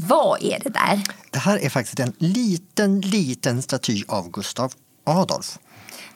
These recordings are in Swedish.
Vad är det där? Det här är faktiskt en liten, liten staty av Gustav Adolf.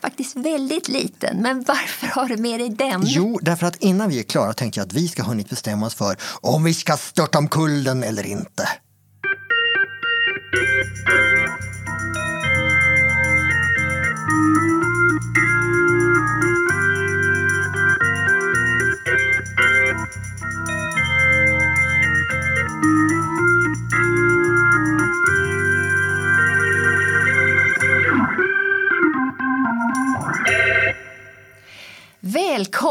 Faktiskt väldigt liten, men varför har du med dig den? Jo, därför att innan vi är klara tänkte jag att vi ska ha hunnit bestämma oss för om vi ska störta omkull den eller inte.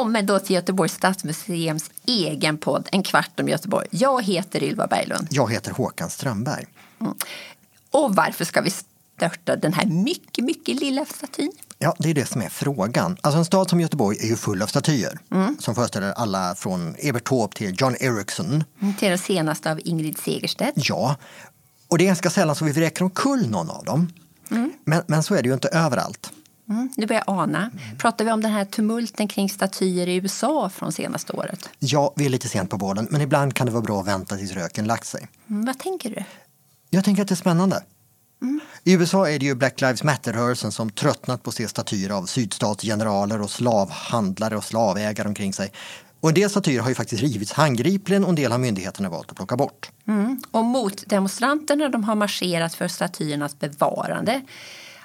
Välkommen då till Göteborgs stadsmuseums egen podd En kvart om Göteborg. Jag heter Ylva Berglund. Jag heter Håkan Strömberg. Och varför ska vi störta den här mycket, mycket lilla statyn? Ja, det är det som är frågan. Alltså en stad som Göteborg är ju full av statyer som föreställer alla från Evert Taube till John Ericsson. Till den senaste av Ingrid Segerstedt. Ja, och det är ganska sällan som vi vräker omkull någon av dem. Men, men så är det ju inte överallt. Mm, nu börjar jag ana. Pratar vi om den här tumulten kring statyer i USA från senaste året? Ja, vi är lite sent på bollen, men ibland kan det vara bra att vänta tills röken lagt sig. Mm, vad tänker du? Jag tänker att det är spännande. I USA är det ju Black Lives Matter-rörelsen som tröttnat på att se statyer av sydstatsgeneraler och slavhandlare och slavägare omkring sig. Och en del statyer har ju faktiskt rivits handgripligen och en del har myndigheterna valt att plocka bort. Mm. Och motdemonstranterna de har marscherat för statyernas bevarande.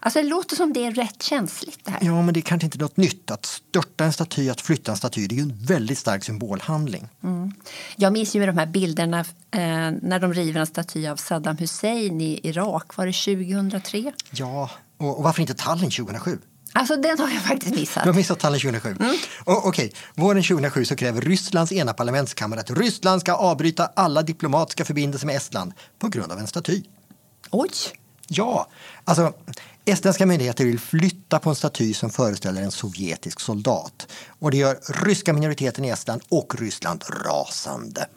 Alltså det låter som det är rätt känsligt det här. Ja, men det är kanske inte något nytt. Att störta en staty, att flytta en staty, det är ju en väldigt stark symbolhandling. Jag minns ju med de här bilderna eh, när de river en staty av Saddam Hussein i Irak. Var det 2003? Ja, och, och varför inte Tallinn 2007? Alltså den har jag faktiskt missat. Du har missat Tallinn 2007. Och, Okej, våren 2007 så kräver Rysslands ena parlamentskammare att Ryssland ska avbryta alla diplomatiska förbindelser med Estland på grund av en staty. Oj! Ja, alltså estländska myndigheter vill flytta på en staty som föreställer en sovjetisk soldat. Och det gör ryska minoriteten i Estland och Ryssland rasande.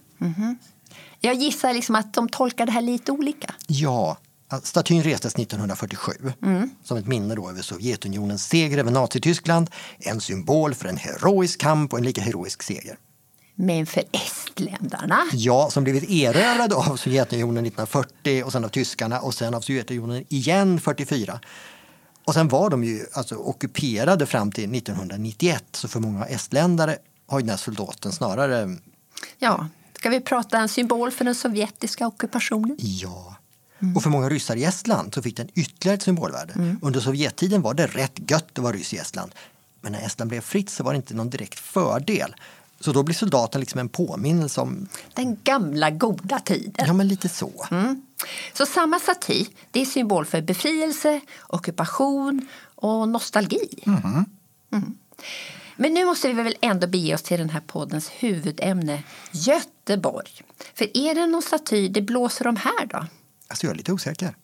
Jag gissar liksom att de tolkar det här lite olika. Ja, statyn restes 1947 som ett minne då över Sovjetunionens seger över Nazityskland. En symbol för en heroisk kamp och en lika heroisk seger. Men för estländarna? Ja, som blivit erövrade av Sovjetunionen 1940 och sen av tyskarna och sen av Sovjetunionen igen 44. Och sen var de ju alltså ockuperade fram till 1991 så för många estländare har ju den här soldaten snarare, Ja, ska vi prata en symbol för den sovjetiska ockupationen? ja. Och för många ryssar i Estland så fick den ytterligare ett symbolvärde. Under Sovjettiden var det rätt gött att vara ryss i Estland. Men när Estland blev fritt så var det inte någon direkt fördel. Så då blir soldaten liksom en påminnelse om, Den gamla goda tiden. ja men lite så. Så samma staty, det är symbol för befrielse, ockupation och nostalgi. Mm. Men nu måste vi väl ändå bege oss till den här poddens huvudämne, Göteborg. För är det någon staty det blåser om här då? Alltså jag är lite osäker.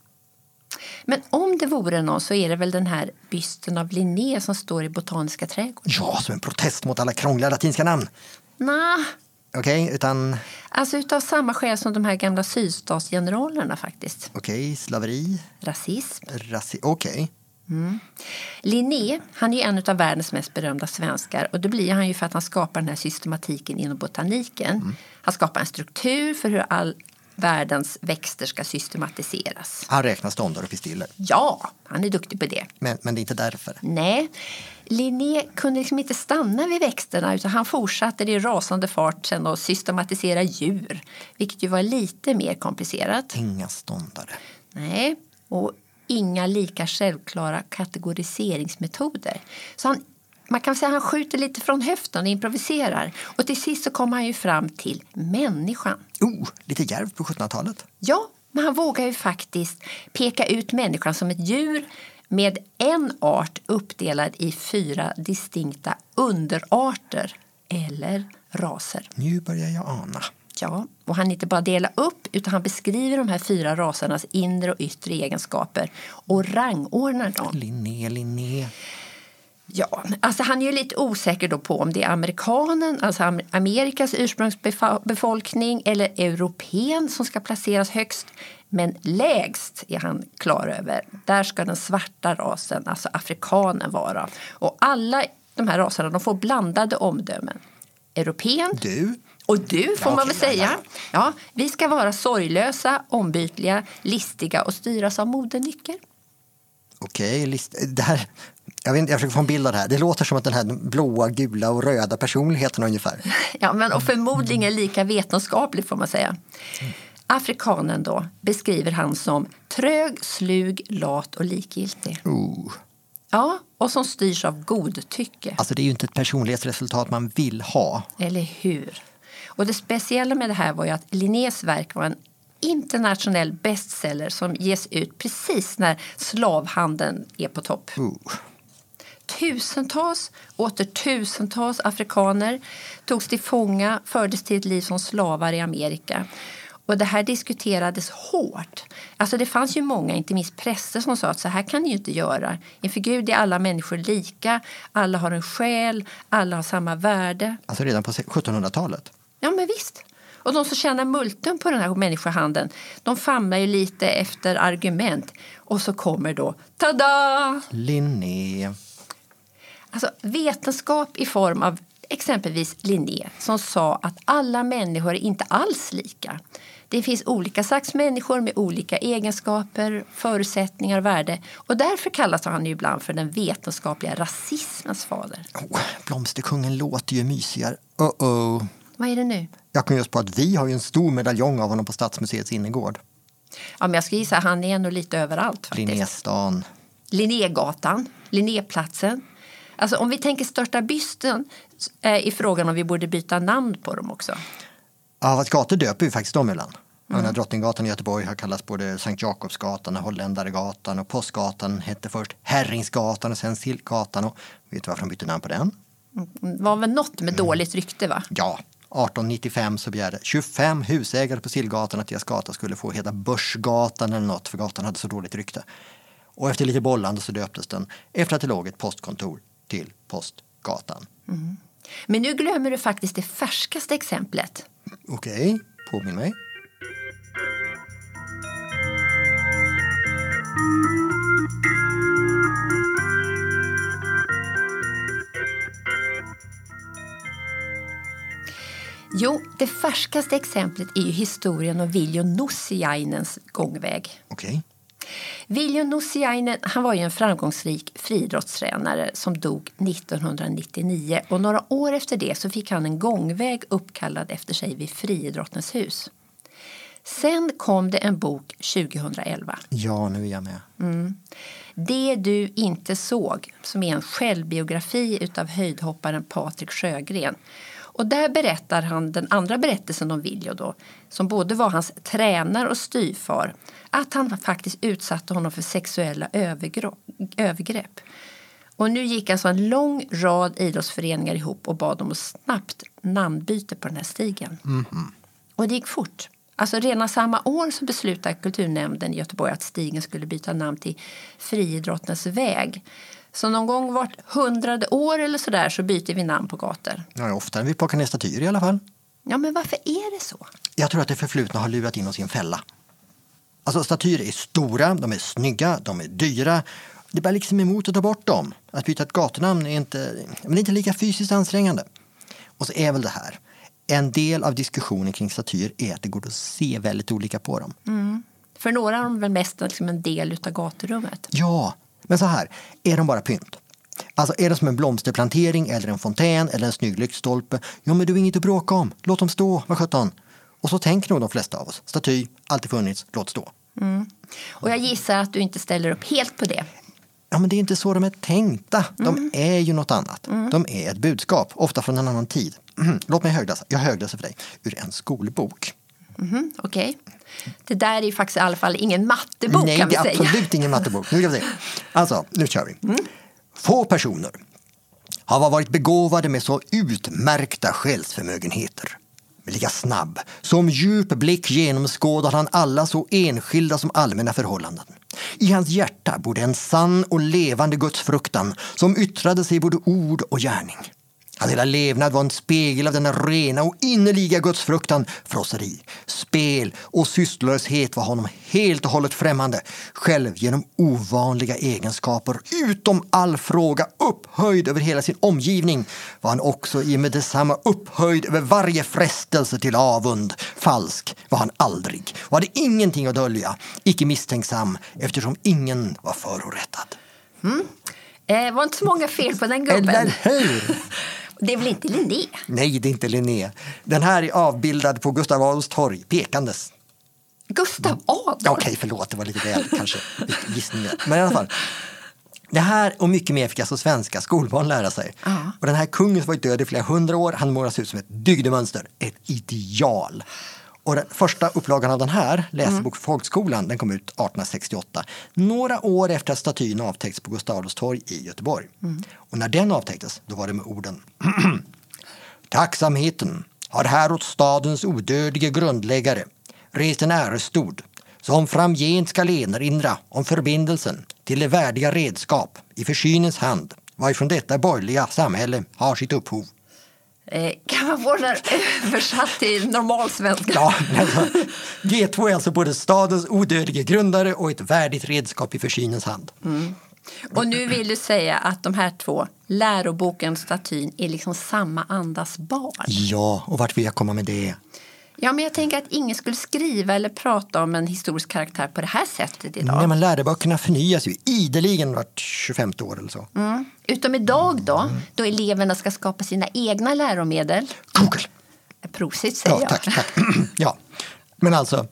Men om det vore någon så är det väl den här bysten av Linné som står i Botaniska trädgården? Ja, som en protest mot alla krångliga latinska namn. Nah, Okej, utan alltså utav samma skäl som de här gamla sydstatsgeneralerna faktiskt. okej, slaveri, Rasism. rasism, okej. Linné, han är en av världens mest berömda svenskar och det blir han ju för att han skapar den här systematiken inom botaniken. Han skapar en struktur för hur all världens växter ska systematiseras. Han räknar ståndar och pistiller. Ja, han är duktig på det. Men, men det är inte därför. Nej, Linné kunde liksom inte stanna vid växterna utan han fortsatte i rasande fart sen att systematisera djur, vilket ju var lite mer komplicerat. Inga ståndare. Nej, och inga lika självklara kategoriseringsmetoder. Så han, man kan säga att han skjuter lite från höften och improviserar. Och till sist så kommer han ju fram till människan. Oh, lite djärvt på 1700-talet. Ja, men han vågar ju faktiskt peka ut människan som ett djur med en art uppdelad i fyra distinkta underarter eller raser. Nu börjar jag ana. Ja, och han inte bara delar upp utan han beskriver de här fyra rasernas inre och yttre egenskaper och rangordnar dem. Linné, Linné. Ja, alltså han är ju lite osäker då på om det är amerikanen, alltså Am- Amerikas ursprungsbefolkning eller europeen som ska placeras högst. Men lägst är han klar över. Där ska den svarta rasen, alltså afrikanen, vara. Och alla de här raserna de får blandade omdömen. Europeen, Du Och du, får Ja, man väl ja, säga. Ja, vi ska vara sorglösa, ombytliga, listiga och styras av modenycker. Okej, list- det här, jag, vet, inte, jag försöker få en bild av det här. Det låter som att den här blåa, gula och röda personligheten ungefär. Ja, men och förmodligen lika vetenskapligt får man säga. Afrikanen då beskriver han som trög, slug, lat och likgiltig. Oh. Ja, och som styrs av godtycke. Alltså det är ju inte ett personlighetsresultat man vill ha. Eller hur? Och det speciella med det här var ju att Linnés verk var en internationell bestseller som ges ut precis när slavhandeln är på topp. Oh. Tusentals åter tusentals afrikaner togs till fånga, fördes till ett liv som slavar i Amerika. Och det här diskuterades hårt. Alltså det fanns ju många, inte minst präster, som sa att så här kan ni ju inte göra. Inför Gud är alla människor lika, alla har en själ, alla har samma värde. Alltså redan på 1700-talet. Ja, men visst. Och de som tjänar multen på den här människohandeln, de famlar ju lite efter argument. Och så kommer då, tada! Linné. Alltså vetenskap i form av exempelvis Linné som sa att alla människor är inte alls lika. Det finns olika slags människor med olika egenskaper, förutsättningar, värde. Och därför kallas han ibland för den vetenskapliga rasismens fader. Oh, blomsterkungen låter ju mysigare. Uh -oh. Vad är det nu? Jag kom just på att vi har ju en stor medaljong av honom på Stadsmuseets innergård. Ja, men jag ska gissa han är nog lite överallt faktiskt. Linnéstan. Linnégatan, Linnéplatsen. Alltså om vi tänker störta bysten är i frågan om vi borde byta namn på dem också. Ja, fast gator döper ju faktiskt de ibland. Mm. Drottninggatan i Göteborg har kallats både Sankt Jakobsgatan och Holländaregatan och Påskgatan hette först Herringsgatan och sen Silkgatan. Och vet du varför de bytte namn på den? Det var väl något med dåligt rykte va? Ja, 1895 så begärde 25 husägare på Sillgatan att deras gata skulle få heta Börsgatan eller något för gatan hade så dåligt rykte. Och efter lite bollande så döptes den efter att det låg ett postkontor till Postgatan. Men nu glömmer du faktiskt det färskaste exemplet. Okej, påminn mig. Jo, det färskaste exemplet är historien om Viljo Nussiainens gångväg. Okej. Viljo Nussiainen han var ju en framgångsrik friidrottstränare som dog 1999 och några år efter det så fick han en gångväg uppkallad efter sig vid Friidrottens hus. Sen kom det en bok 2011. Ja, nu är jag med. Det du inte såg, som är en självbiografi utav höjdhopparen Patrik Sjögren. Och där berättar han den andra berättelsen om Viljo då, som både var hans tränare och styvfar, att han faktiskt utsatte honom för sexuella övergrepp. Och nu gick alltså en lång rad idrottsföreningar ihop och bad om ett snabbt namnbyte på den här stigen. Och det gick fort. Alltså redan samma år så beslutade kulturnämnden i Göteborg att stigen skulle byta namn till Friidrottens väg. Så någon gång vart hundrade år eller sådär så byter vi namn på gator. Ja, oftare än vi plockar ner statyer i alla fall. Ja, men varför är det så? Jag tror att det förflutna har lurat in oss i en fälla. Alltså statyer är stora, de är snygga, de är dyra. Det bär liksom emot att ta bort dem. Att byta ett gatunamn är inte, men det är inte lika fysiskt ansträngande. Och så är väl det här. En del av diskussionen kring statyer är att det går att se väldigt olika på dem. För några är de väl mest liksom en del utav gaturummet. Ja, men så här, är de bara pynt? Alltså är det som en blomsterplantering eller en fontän eller en snygg lyktstolpe? Ja, men du har inget att bråka om. Låt dem stå, vad sjutton. Och så tänker nog de flesta av oss. Staty, alltid funnits, låt stå. Och jag gissar att du inte ställer upp helt på det. Ja, men det är inte så de är tänkta. De är ju något annat. De är ett budskap, ofta från en annan tid. Låt mig högläsa. Jag högläser för dig ur en skolbok. Mhm, Okej. Det där är faktiskt i alla fall ingen mattebok Nej, kan vi det är absolut ingen mattebok. Nu ska vi se. Alltså, nu kör vi. Få personer har varit begåvade med så utmärkta själsförmögenheter. Lika snabb, som djup blick genomskådar han alla så enskilda som allmänna förhållanden. I hans hjärta bodde en sann och levande gudsfruktan som yttrade sig i både ord och gärning. Hans hela levnad var en spegel av denna rena och innerliga gudsfruktan, frosseri, spel och sysslolöshet var honom helt och hållet främmande. Själv genom ovanliga egenskaper, utom all fråga upphöjd över hela sin omgivning var han också i och med detsamma upphöjd över varje frestelse till avund. Falsk var han aldrig och hade ingenting att dölja, icke misstänksam eftersom ingen var förorättad. Mm. Eh, var inte så många fel på den gubben. Eller hur? Det är väl inte Linné? Nej, det är inte Linné. Den här är avbildad på Gustav Adolfs torg, pekandes. Gustav Adolf? Okej, okay, förlåt, det var lite väl kanske gissningar. Men i alla fall. Det här och mycket mer fick alltså svenska skolbarn lära sig. Ja. Och den här kungen som varit död i flera hundra år, han målas ut som ett dygdemönster, ett ideal. Och den första upplagan av den här, Läsebok för folkskolan, den kom ut 1868. Några år efter att statyn avtäckts på Gustav Adolfs torg i Göteborg. Mm. Och när den avtäcktes, då var det med orden Tacksamheten har här åt stadens odödlige grundläggare rest en ärestod som framgent skall erinra om förbindelsen till det värdiga redskap i försynens hand varifrån detta borgerliga samhälle har sitt upphov. Eh, kan man få den översatt till normalsvenska? Ja, alltså, G2 är alltså både stadens odödlige grundare och ett värdigt redskap i försynens hand. Mm. Och nu vill du säga att de här två, läroboken och statyn, är liksom samma andas barn? Ja, och vart vill jag komma med det? Ja, men jag tänker att ingen skulle skriva eller prata om en historisk karaktär på det här sättet idag. Nej, men läroböckerna förnyas ju ideligen vart 25 år eller så. Mm. Utom idag då, mm. då eleverna ska skapa sina egna läromedel. Google! Prosit säger ja, tack, tack. ja. Men alltså,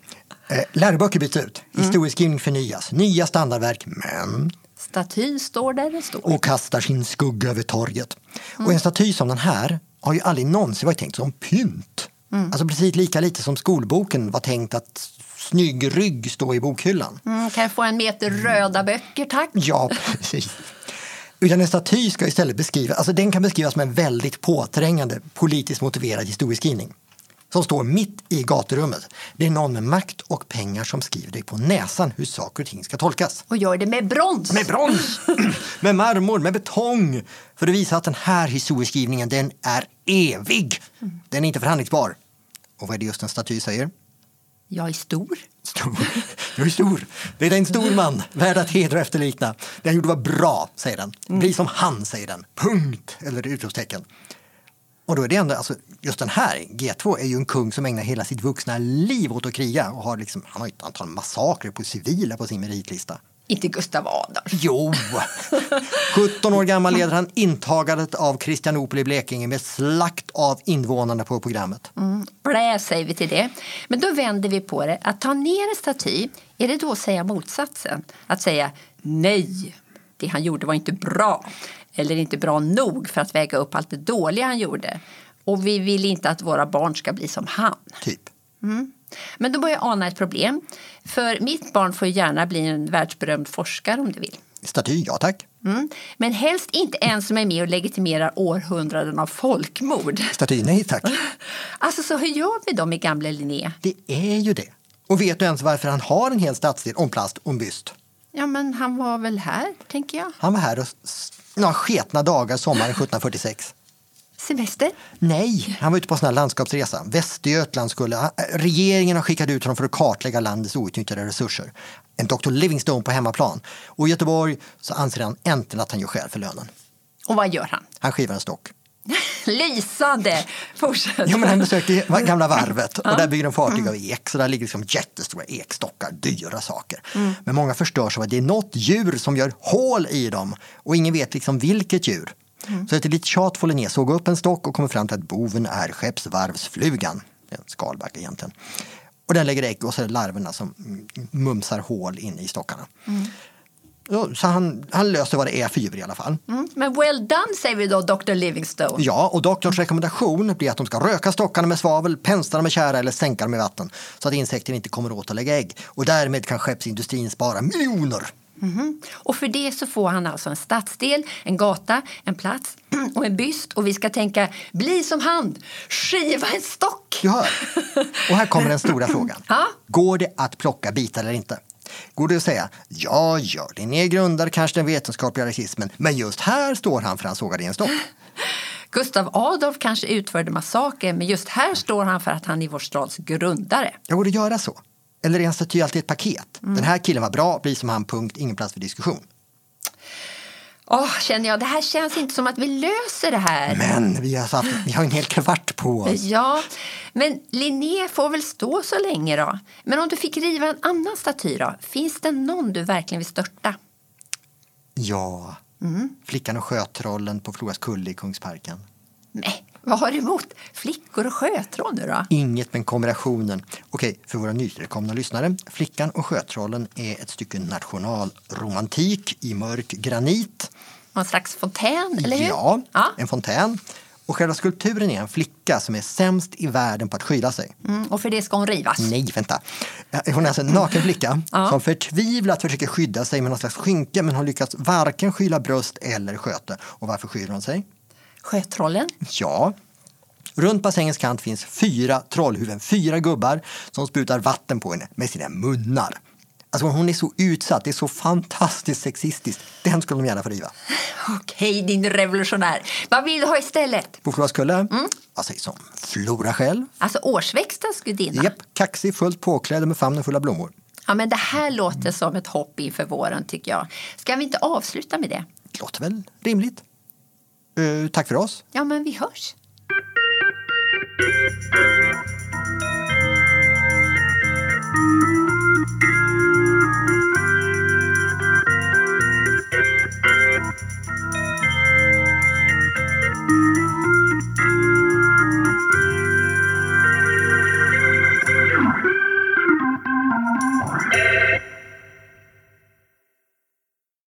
eh, läroböcker byts ut, mm. historieskrivning förnyas, nya standardverk, men Statyn står där den står. Och kastar sin skugga över torget. Mm. Och en staty som den här har ju aldrig någonsin varit tänkt som pynt. Mm. Alltså precis lika lite som skolboken var tänkt att snygg rygg stå i bokhyllan. Mm, kan jag få en meter röda böcker tack? Ja, precis. Utan en staty ska istället beskriva, alltså den kan beskrivas som en väldigt påträngande politiskt motiverad historieskrivning som står mitt i gaturummet. Det är någon med makt och pengar som skriver dig på näsan hur saker och ting ska tolkas. Och gör det med brons! Med brons! med marmor, med betong! För att visa att den här historieskrivningen den är evig. Den är inte förhandlingsbar. Och vad är det just en staty säger? Jag är stor. Stor. Du är stor. Det är en stor man, värd att hedra och efterlikna. Det han gjorde var bra, säger den. Bli som han, säger den. Punkt! Eller utropstecken. Och då är det ändå, alltså, just den här, G2, är ju en kung som ägnar hela sitt vuxna liv åt att kriga och har liksom, han har ett antal massakrer på civila på sin meritlista. Inte Gustav Adolf. Jo! 17 år gammal leder han intagandet av Kristianopel i Blekinge med slakt av invånarna på programmet. Mm, blä säger vi till det. Men då vänder vi på det. Att ta ner en staty, är det då att säga motsatsen? Att säga nej, det han gjorde var inte bra eller inte bra nog för att väga upp allt det dåliga han gjorde. Och vi vill inte att våra barn ska bli som han. Typ. Mm. Men då börjar jag ana ett problem. För mitt barn får gärna bli en världsberömd forskare om det vill. Staty, ja tack. Mm. Men helst inte en som är med och legitimerar århundraden av folkmord. Staty, nej tack. Alltså, så hur gör vi då med gamle Linné? Det är ju det. Och vet du ens varför han har en hel stadsdel om plast och byst? Ja, men han var väl här, tänker jag. Han var här och några sketna dagar sommaren 1746. Semester? Nej, han var ute på en landskapsresa. Västergötland skulle... Regeringen har skickat ut honom för att kartlägga landets outnyttjade resurser. En Dr. Livingstone på hemmaplan. Och i Göteborg så anser han äntligen att han gör skäl för lönen. Och vad gör han? Han skivar en stock. Lysande! Fortsätt. Ja, men han besökte gamla varvet och där bygger de fartyg av ek. Så där ligger liksom jättestora ekstockar, dyra saker. Mm. Men många förstörs av att det är något djur som gör hål i dem och ingen vet liksom vilket djur. Mm. Så efter lite tjat får Linné såga upp en stock och kommer fram till att boven är skeppsvarvsflugan. En skalbagge egentligen. Och den lägger ägg och så är det larverna som mumsar hål inne i stockarna. Mm. Så han, han löser vad det är för djur i alla fall. Mm, men well done säger vi då, Dr. Livingstone. Ja, och doktorns rekommendation blir att de ska röka stockarna med svavel, pensla dem med kära eller sänka dem med vatten så att insekter inte kommer åt att lägga ägg. Och därmed kan skeppsindustrin spara miljoner. Mm. Och för det så får han alltså en stadsdel, en gata, en plats och en byst. Och vi ska tänka, bli som han, skiva en stock! Du hör. Och här kommer den stora frågan. Ja? Går det att plocka bitar eller inte? Går det att säga, ja, Linné grundar kanske den vetenskapliga rasismen, men just här står han för han sågade i en stock. Gustav Adolf kanske utförde massaker men just här står han för att han är vår stads grundare. Jag borde göra så. Eller är en staty alltid ett paket? Den här killen var bra, blir som han, punkt, ingen plats för diskussion. Åh, känner jag, det här känns inte som att vi löser det här. Men vi har, satt, vi har en hel kvart på oss. Ja, men Linné får väl stå så länge då. Men om du fick riva en annan staty då? Finns det någon du verkligen vill störta? Ja, Flickan och sjötrollen på Floras kulle i Kungsparken. Nej, vad har du emot flickor och sjötroll nu då? Inget men kombinationen. Okej, för våra nytillkomna lyssnare. Flickan och sjötrollen är ett stycke nationalromantik i mörk granit. Någon slags fontän, eller hur? Ja, ja. en fontän. Och själva skulpturen är en flicka som är sämst i världen på att skyla sig. Mm, och för det ska hon rivas. Nej, vänta. Hon är alltså en naken flicka Ja. som förtvivlat försöker skydda sig med någon slags skynke men har lyckats varken skyla bröst eller sköte. Och varför skyr hon sig? Sjötrollen? Ja. Runt bassängens kant finns fyra trollhuvuden, fyra gubbar som sprutar vatten på henne med sina munnar. Alltså hon är så utsatt, det är så fantastiskt sexistiskt. Den skulle de gärna få riva. Okej, din revolutionär. Vad vill du ha istället? På Floras kulle, vad sägs om Flora själv? Alltså årsväxtens gudinna? Japp, kaxig, fullt påklädd med famnen full av blommor. Ja, men det här låter som ett hopp inför våren tycker jag. Ska vi inte avsluta med det? Låter väl rimligt? Uh, tack för oss. Ja, men vi hörs.